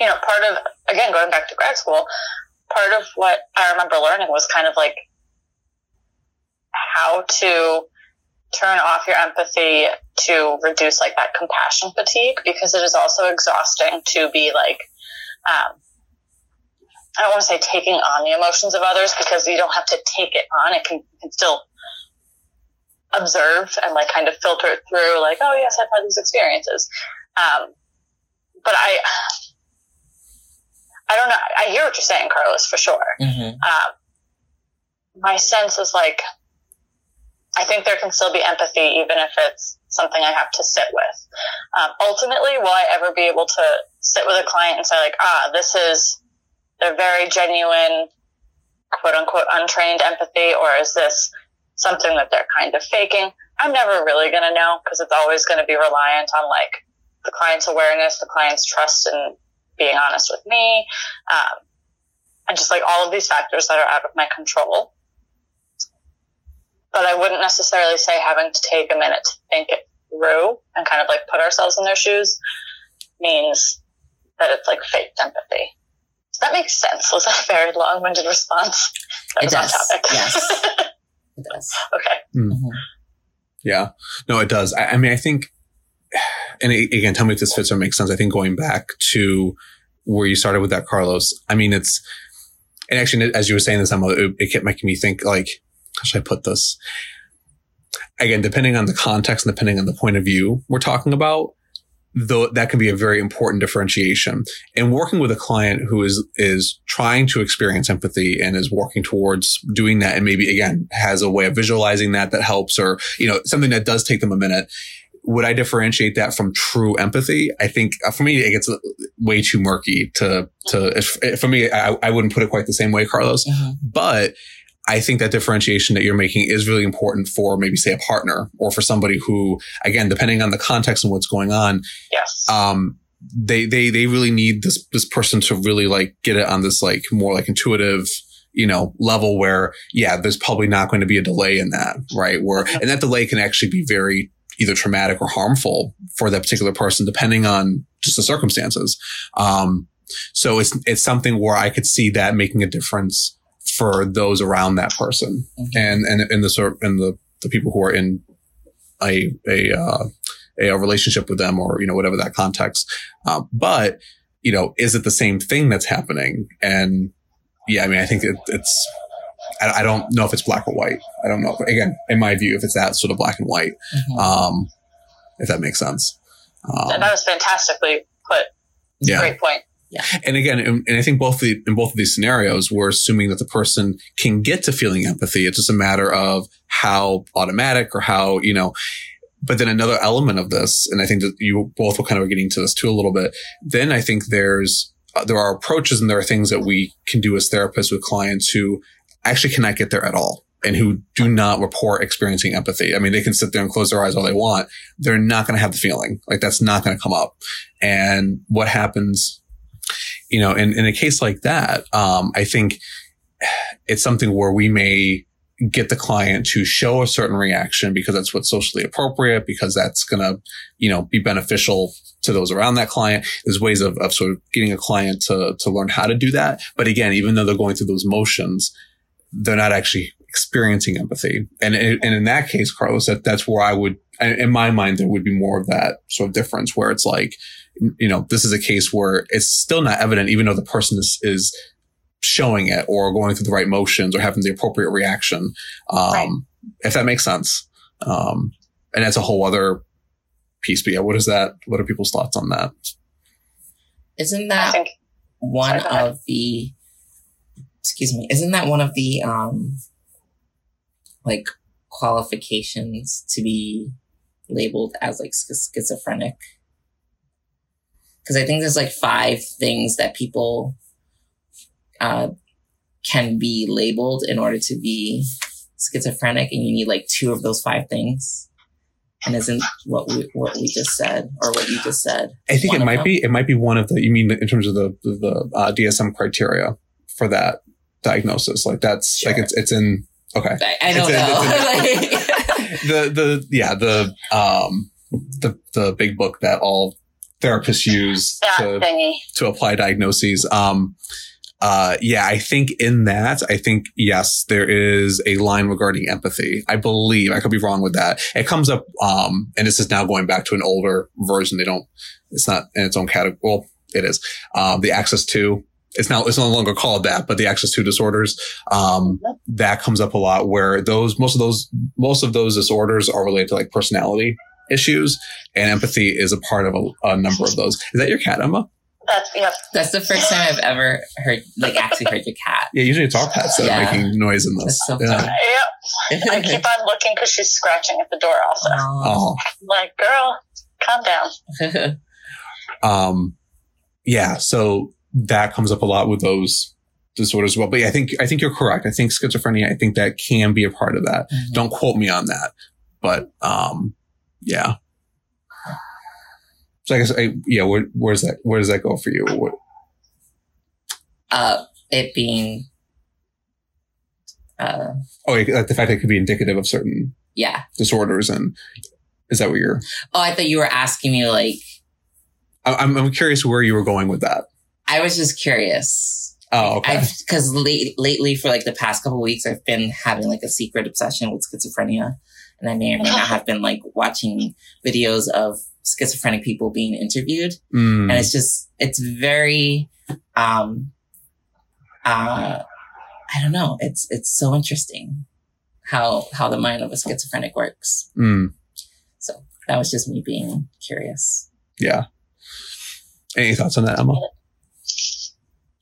you know, part of again going back to grad school, part of what I remember learning was kind of like how to turn off your empathy to reduce like that compassion fatigue because it is also exhausting to be like um, I don't want to say taking on the emotions of others because you don't have to take it on. It can, can still observe and like kind of filter it through like, oh yes, I've had these experiences. Um, but I, I don't know. I hear what you're saying, Carlos, for sure.
Mm-hmm.
Um, my sense is like, I think there can still be empathy even if it's something I have to sit with. Um, ultimately, will I ever be able to sit with a client and say like, ah, this is their very genuine, quote unquote, untrained empathy, or is this something that they're kind of faking? I'm never really going to know because it's always going to be reliant on like the client's awareness, the client's trust in being honest with me, um, and just like all of these factors that are out of my control. But I wouldn't necessarily say having to take a minute to think it through and kind of like put ourselves in their shoes means that it's like fake empathy. Does that make sense? Was that a very long winded response? That
It
was
does.
topic.
Yes. It does.
okay.
Mhm.
Yeah, no, it does. I, I mean, I think, and again, tell me if this fits or makes sense. I think going back to where you started with that, Carlos. I mean, it's, and actually, as you were saying this, Emma, it, it kept making me think, like, how should I put this? Again, depending on the context and depending on the point of view we're talking about, though that can be a very important differentiation. And working with a client who is is trying to experience empathy and is working towards doing that, and maybe again has a way of visualizing that that helps, or you know something that does take them a minute. Would I differentiate that from true empathy? I think uh, for me it gets way too murky to to if, for me I, I wouldn't put it quite the same way, Carlos.
Mhm.
But I think that differentiation that you're making is really important for maybe say a partner or for somebody who, again, depending on the context and what's going on,
Yes.
um, they, they, they really need this, this person to really like get it on this like more like intuitive, you know, level where, yeah, there's probably not going to be a delay in that, right? Where, and that delay can actually be very either traumatic or harmful for that particular person, depending on just the circumstances. Um, so it's, it's something where I could see that making a difference for those around that person
Mhm.
and, and, and the sort, and the, the people who are in a, a, uh, a, a relationship with them or, you know, whatever that context. Um, but, you know, is it the same thing that's happening? And yeah, I mean, I think it, it's, I, I don't know if it's black or white. I don't know. But again, in my view, if it's that sort of black and white,
Mhm.
um, if that makes sense. Um,
that was fantastically put.
yeah.
Great point. Yeah.
And again, and, and I think both the, in both of these scenarios, we're assuming that the person can get to feeling empathy. It's just a matter of how automatic or how, you know, but then another element of this, and I think that you both were kind of getting to this too a little bit. Then I think there's, uh, there are approaches and there are things that we can do as therapists with clients who actually cannot get there at all and who do not report experiencing empathy. I mean, they can sit there and close their eyes all they want. They're not going to have the feeling like that's not going to come up. And what happens you know, in, in a case like that, um, I think it's something where we may get the client to show a certain reaction because that's what's socially appropriate, because that's going to, you know, be beneficial to those around that client. There's ways of, of sort of getting a client to, to learn how to do that. But again, even though they're going through those motions, they're not actually experiencing empathy. And, and in that case, Carlos, that, that's where I would, in my mind, there would be more of that sort of difference where it's like, you know, this is a case where it's still not evident, even though the person is, is showing it or going through the right motions or having the appropriate reaction. Um,
Right.
if that makes sense. Um, and that's a whole other piece. But yeah, what is that? What are people's thoughts on that?
Isn't that
think
one
Sorry,
of the excuse me isn't that one of the um like qualifications to be labeled as like schiz- schizophrenic? Because i think there's like five things that people uh can be labeled in order to be schizophrenic and you need like two of those five things. And isn't what we what we just said or what you just said
I think it might
them?
be, it might be one of the, you mean in terms of the, the, uh, DSM criteria for that diagnosis. Like that's like it's, it's in, okay.
i, I don't
It's
know Like-
the the yeah the um the the big book that all therapists use
that
to
thingy.
to apply diagnoses. Um, uh, yeah, I think in that, I think yes, there is a line regarding empathy. I believe I could be wrong with that. It comes up, um, and this is now going back to an older version. They don't. It's not in its own category. Well, it is. Um, the Axis II. It's now. It's no longer called that, but the Axis II disorders. Um, that comes up a lot where those most of those most of those disorders are related to like personality issues, and empathy is a part of a, a number of those. Is that your cat, Emma?
That's yeah.
That's the first time I've ever heard, like, actually heard your cat.
Yeah, usually it's our pets that are making noise in this.
That's so
yeah.
Yep. I keep on looking because she's scratching at the door. Also,
Oh.
I'm like, girl, calm down.
Um, yeah, so that comes up a lot with those disorders as well. But yeah, I think I think you're correct. I think schizophrenia, I think that can be a part of that.
Mhm.
Don't quote me on that, but um, yeah. So I guess I, yeah, where, where's that? Where does that go for you? What,
uh, it being, uh,
oh, like the fact that it could be indicative of certain
yeah.
disorders, and is that what you're?
Oh, I thought you were asking me, like,
I- I'm I'm curious where you were going with that.
I was just curious.
Oh, okay.
Because late, lately for like the past couple weeks, I've been having like a secret obsession with schizophrenia, and I may or may not have been like watching videos of schizophrenic people being interviewed,
Mm,
and it's just it's very, um, uh, I don't know. It's it's so interesting how how the mind of a schizophrenic works.
mm,
So that was just me being curious.
yeah. Any thoughts on that, Emma?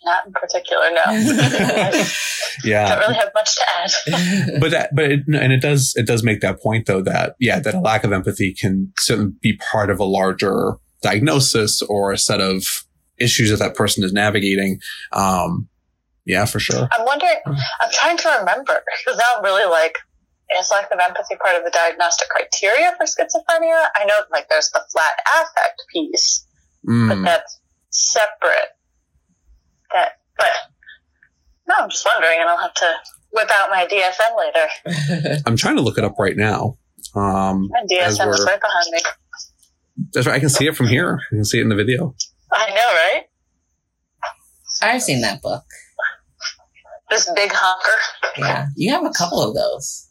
Not in particular, no. I
Yeah.
don't really have much to add.
but that, but it, and it does, it does make that point though that, yeah, that a lack of empathy can certainly be part of a larger diagnosis or a set of issues that that person is navigating. Um, yeah, for sure.
I'm wondering. I'm trying to remember because now I'm really like, is lack of empathy part of the diagnostic criteria for schizophrenia? I know like there's the flat affect piece, but
Mm,
that's separate. That, but no, I'm just wondering, and I'll have to whip out my DSM later.
I'm trying to look it up right now. Um,
My
As
DSM is right behind me.
that's right. I can see it from here. I can see it in the video.
I know, right?
I've seen that book.
This big honker.
Yeah, you have a couple of those.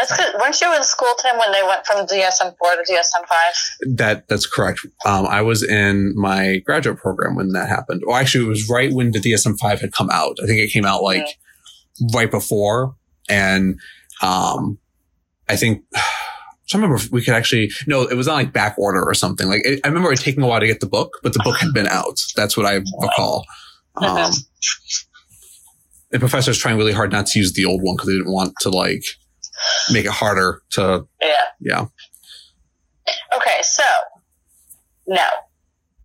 That's good. Weren't you in school, Tim, when they went from DSM four to DSM five?
That that's correct. Um, I was in my graduate program when that happened. Well, actually, it was right when the DSM five had come out. I think it came out like right before, and um, I think. I remember if we could actually no, it was on like back order or something. Like it, I remember it taking a while to get the book, but the book had been out. That's what I recall. Um, the professor's trying really hard not to use the old one because they didn't want to like make it harder to
Yeah.
yeah.
Okay, so no,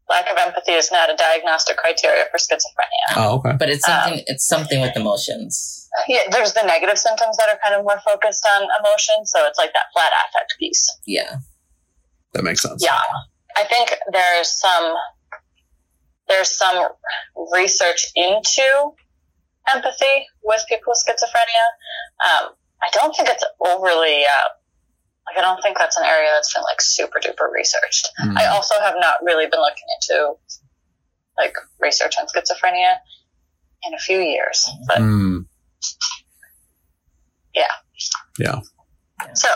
lack of empathy is not a diagnostic criteria for schizophrenia.
Oh, okay.
But it's something. it's something with emotions.
Yeah, there's the negative symptoms that are kind of more focused on emotion, so it's like that flat affect piece.
Yeah.
That makes sense.
Yeah, I think there's some there's some research into empathy with people with schizophrenia. Um, I don't think it's overly uh, like I don't think that's an area that's been like super duper researched.
Mm.
I also have not really been looking into like research on schizophrenia in a few years, but
Mm. Yeah. Yeah.
So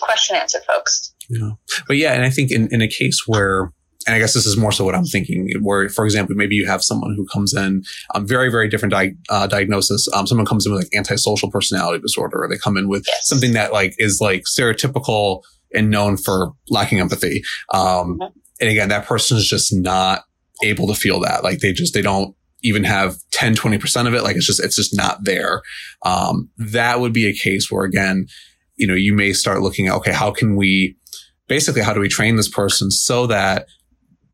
question answered, folks.
Yeah. But yeah, and I think in, in a case where, and I guess this is more so what I'm thinking, where, for example, maybe you have someone who comes in, um, very, very different di- uh, diagnosis. Um, someone comes in with like antisocial personality disorder, or they come in with
Yes.
something that like is like stereotypical and known for lacking empathy. Um,
Mhm.
and again, that person is just not able to feel that. Like they just, they don't even have 10, 20% of it. Like it's just, it's just not there. Um, that would be a case where again, you know, you may start looking at, okay, how can we, basically, how do we train this person so that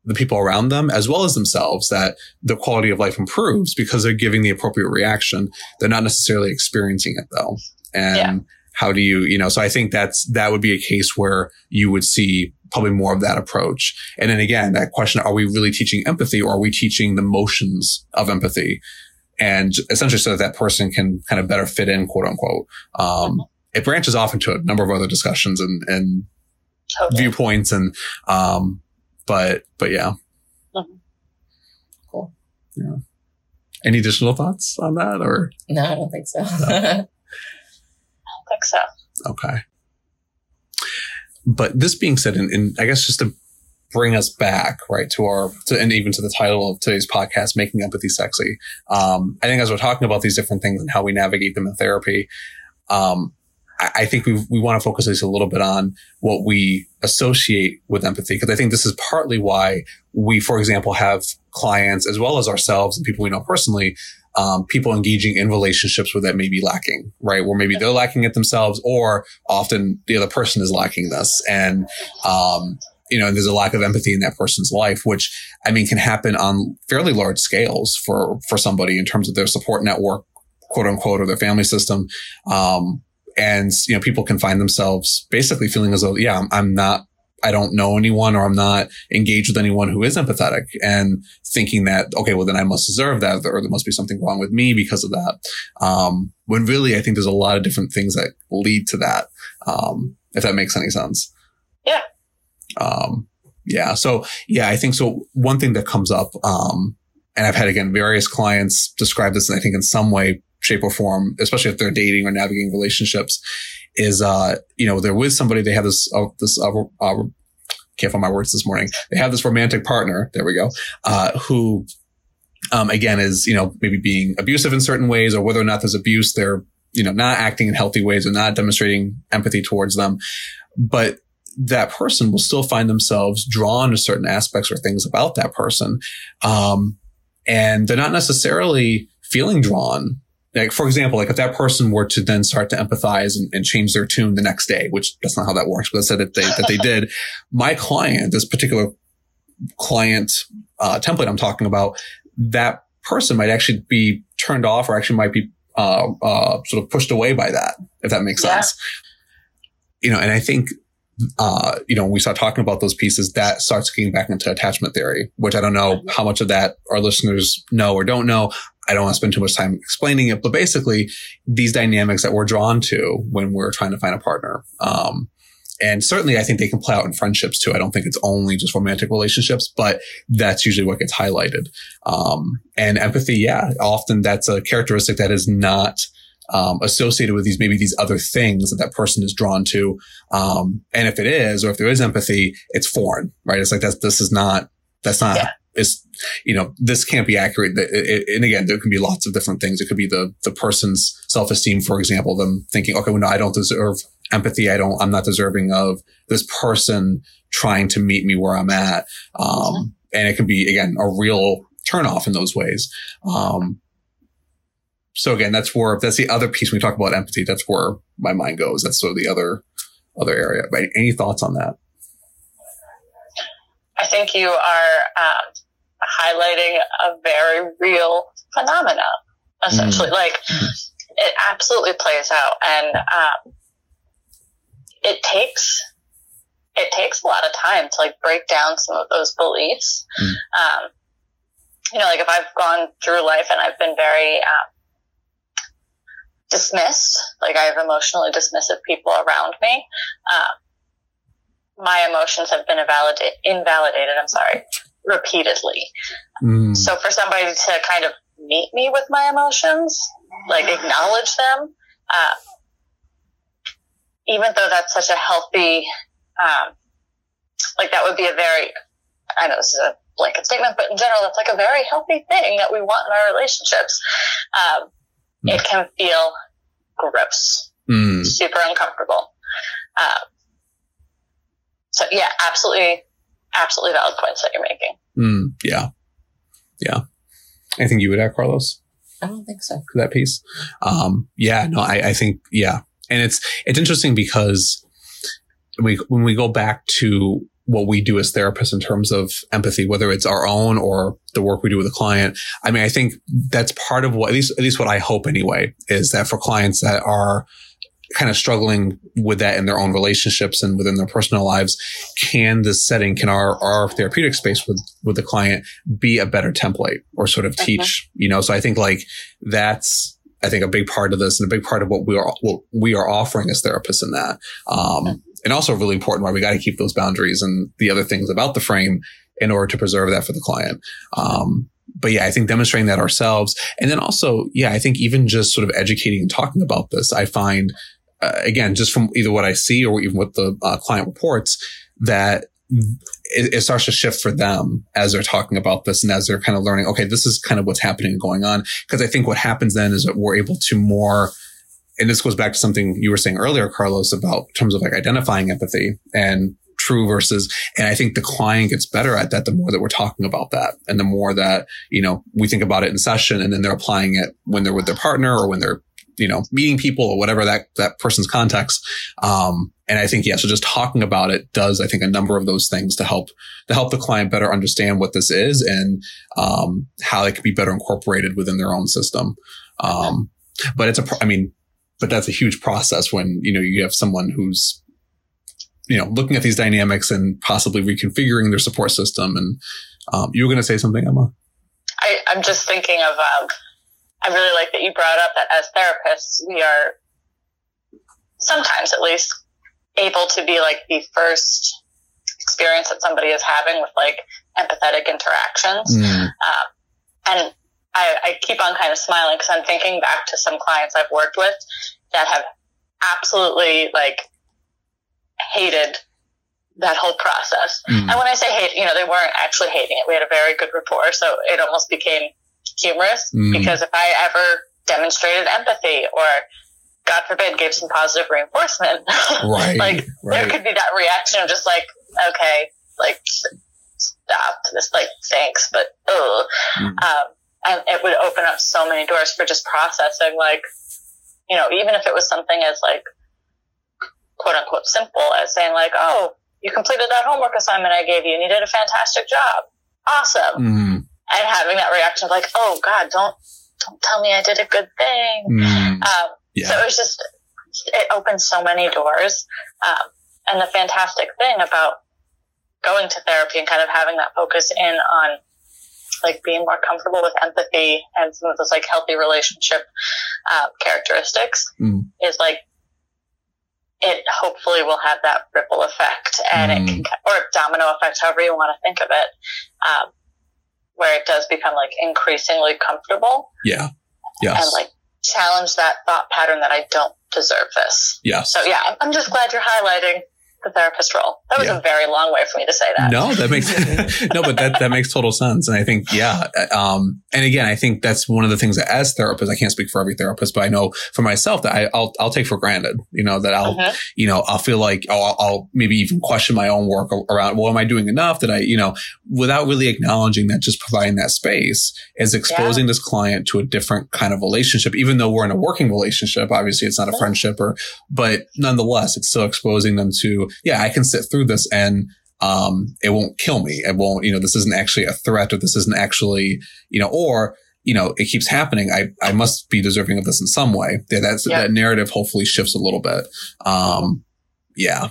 the people around them, as well as themselves, that the quality of life improves because they're giving the appropriate reaction. They're not necessarily experiencing it though. And
Yeah.
how do you, you know, so I think that's, that would be a case where you would see probably more of that approach. And then again, that question, are we really teaching empathy or are we teaching the motions of empathy? And essentially so that that person can kind of better fit in, quote unquote. Um, it branches off into a number of other discussions and, and
Totally.
viewpoints and, um, but, but yeah.
Cool.
Yeah. Any additional thoughts on that or?
No, I don't think so.
I don't think so.
Okay. But this being said, and, and I guess just to bring us back, right, to our, to, and even to the title of today's podcast, Making Empathy Sexy. Um, I think as we're talking about these different things and how we navigate them in therapy, um, I think we we want to focus this a little bit on what we associate with empathy because I think this is partly why we, for example, have clients as well as ourselves and people we know personally, um, people engaging in relationships where that may be lacking, right? Where maybe they're lacking it themselves, or often the other person is lacking this, and um, you know, there's a lack of empathy in that person's life, which I mean can happen on fairly large scales for for somebody in terms of their support network, quote unquote, or their family system. Um, and you know, people can find themselves basically feeling as though, yeah, I'm, I'm not I don't know anyone or I'm not engaged with anyone who is empathetic and thinking that, okay, well, then I must deserve that or there must be something wrong with me because of that. Um, when really, I think there's a lot of different things that lead to that. Um, if that makes any sense.
Yeah.
Um, yeah. So yeah, I think so. One thing that comes up, um, and I've had again various clients describe this, and I think in some way, shape, or form, especially if they're dating or navigating relationships, is uh, you know, they're with somebody, they have this uh, this uh, uh, can't find my words this morning. They have this romantic partner. There we go. Uh, who, um, again, is you know maybe being abusive in certain ways, or whether or not there's abuse, they're you know not acting in healthy ways or not demonstrating empathy towards them. But that person will still find themselves drawn to certain aspects or things about that person. Um, and they're not necessarily feeling drawn. Like, for example, like if that person were to then start to empathize and, and change their tune the next day, which that's not how that works, but I said that they, that they did. My client, this particular client, uh, template I'm talking about, that person might actually be turned off or actually might be, uh, uh, sort of pushed away by that, if that makes yeah. sense. You know, and I think uh, you know, when we start talking about those pieces, that starts getting back into attachment theory, which I don't know how much of that our listeners know or don't know. I don't want to spend too much time explaining it, but basically these dynamics that we're drawn to when we're trying to find a partner. Um, and certainly I think they can play out in friendships too. I don't think it's only just romantic relationships, but that's usually what gets highlighted. Um, and empathy, yeah, often that's a characteristic that is not um, associated with these maybe these other things that that person is drawn to. Um, and if it is, or if there is empathy, it's foreign, right? It's like that's this is not that's not. Yeah. It's you know this can't be accurate. And again, there can be lots of different things. It could be the the person's self esteem, for example, them thinking, okay, well, no, I don't deserve empathy. I don't. I'm not deserving of this person trying to meet me where I'm at. Um. And it can be again a real turnoff in those ways. Um, so again, that's where that's the other piece when we talk about empathy. That's where my mind goes. That's sort of the other other area. But any thoughts on that?
I think you are um, highlighting a very real phenomena. Essentially, mm. like it absolutely plays out, and um, it takes it takes a lot of time to like break down some of those beliefs. Mm. Um, you know, like if I've gone through life and I've been very um, dismissed. Like I have emotionally dismissive people around me. Um, my emotions have been invalidated, invalidated, I'm sorry, repeatedly. Mm. So for somebody to kind of meet me with my emotions, like acknowledge them, uh, even though that's such a healthy, um, like that would be a very, I know this is a blanket statement, but in general, that's like a very healthy thing that we want in our relationships. Um, it can feel gross, mm. super uncomfortable. Um, so yeah, absolutely, absolutely valid points that you're making.
Mm, yeah, yeah. Anything you would add, Carlos?
I don't think so.
For that piece, um, yeah, no, I, I think yeah, and it's it's interesting because we when we go back to what we do as therapists in terms of empathy, whether it's our own or the work we do with a client. I mean, I think that's part of what, at least, at least what I hope anyway, is that for clients that are kind of struggling with that in their own relationships and within their personal lives, can this setting, can our, our therapeutic space with, with the client be a better template or sort of teach, you know? So I think like that's, I think a big part of this and a big part of what we are, what we are offering as therapists in that. Um, and also really important why we got to keep those boundaries and the other things about the frame in order to preserve that for the client. Um, but yeah, I think demonstrating that ourselves. And then also, yeah, I think even just sort of educating and talking about this, I find, uh, again, just from either what I see or even what the uh, client reports, that it, it, starts to shift for them as they're talking about this and as they're kind of learning, okay, this is kind of what's happening and going on. Cause I think what happens then is that we're able to more and this goes back to something you were saying earlier, Carlos, about terms of like identifying empathy and true versus and i think the client gets better at that the more that we're talking about that and the more that you know we think about it in session and then they're applying it when they're with their partner or when they're you know meeting people or whatever that that person's context um and i think yeah so just talking about it does i think a number of those things to help to help the client better understand what this is and um how it can be better incorporated within their own system um but it's a i mean but that's a huge process when you know you have someone who's you know, looking at these dynamics and possibly reconfiguring their support system. And um, you were going to say something, Emma?
I, I'm just thinking of, um, I really like that you brought up that as therapists, we are sometimes at least able to be like the first experience that somebody is having with like empathetic interactions. Mm. Um, and I, I keep on kind of smiling because I'm thinking back to some clients I've worked with that have absolutely like hated that whole process. Mm. And when I say hate, you know, they weren't actually hating it. We had a very good rapport. So it almost became humorous mm. because if I ever demonstrated empathy or God forbid gave some positive reinforcement, right, like right. there could be that reaction of just like, okay, like stop this, like thanks, but oh, mm. um, and it would open up so many doors for just processing, like, you know, even if it was something as like quote unquote simple as saying like, oh, you completed that homework assignment I gave you and you did a fantastic job. Awesome. Mm. And having that reaction of like, oh God, don't, don't tell me I did a good thing. Mm. Um, yeah. So it was just, it opened so many doors. Um, and the fantastic thing about going to therapy and kind of having that focus in on like being more comfortable with empathy and some of those like healthy relationship uh, characteristics mm. is like it hopefully will have that ripple effect and mm. it can, or domino effect, however you want to think of it, um, where it does become like increasingly comfortable.
Yeah. Yes.
And like challenge that thought pattern that I don't deserve this.
Yeah.
So yeah, I'm just glad you're highlighting the therapist role. That was yeah. a very long way for me to say that.
No, that makes no, but that that makes total sense. And I think yeah, um, and again, I think that's one of the things that as therapists, I can't speak for every therapist, but I know for myself that I, will I'll take for granted. You know that I'll uh-huh. you know I'll feel like oh, I'll, I'll, maybe even question my own work around. Well, am I doing enough? That I you know without really acknowledging that, just providing that space is exposing yeah. this client to a different kind of relationship. Even though we're in a working relationship, obviously it's not a friendship or, but nonetheless, it's still exposing them to yeah, I can sit through this and um, it won't kill me. It won't, you know, this isn't actually a threat or this isn't actually, you know, or, you know, it keeps happening. I, I must be deserving of this in some way. Yeah, that's, that narrative hopefully shifts a little bit. Um, yeah.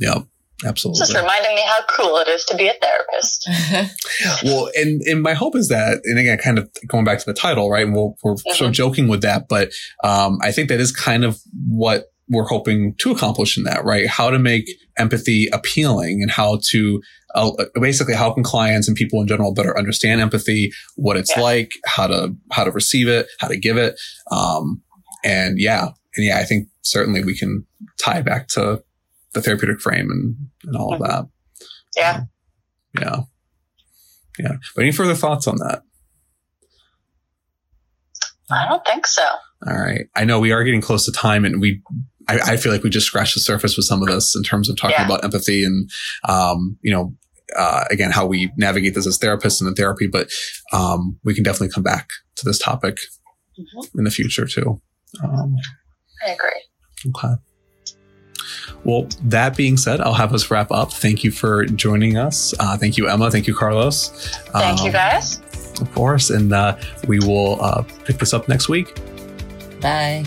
Yep. Absolutely.
Just reminding me how cool it is to be a therapist.
well, and, and my hope is that, and again, kind of going back to the title, right? And we we are mm-hmm. sort of joking with that, but, um, I think that is kind of what we're hoping to accomplish in that, right? How to make empathy appealing and how to uh, basically how can clients and people in general better understand empathy, what it's yeah. like, how to how to receive it, how to give it, um, and yeah, and yeah, I think certainly we can tie back to the therapeutic frame and and all mm-hmm. of that.
Yeah,
yeah, yeah. But any further thoughts on that?
I don't think so.
All right. I know we are getting close to time and we I, I, feel like we just scratched the surface with some of this in terms of talking yeah. about empathy and, um, you know, uh, again, how we navigate this as therapists and in therapy, but, um, we can definitely come back to this topic mm-hmm. in the future too.
Um, I agree.
Okay. Well, that being said, I'll have us wrap up. Thank you for joining us. Uh, thank you, Emma. Thank you, Carlos.
Thank you, um, guys.
Of course. And uh, we will uh, pick this up next week.
Bye.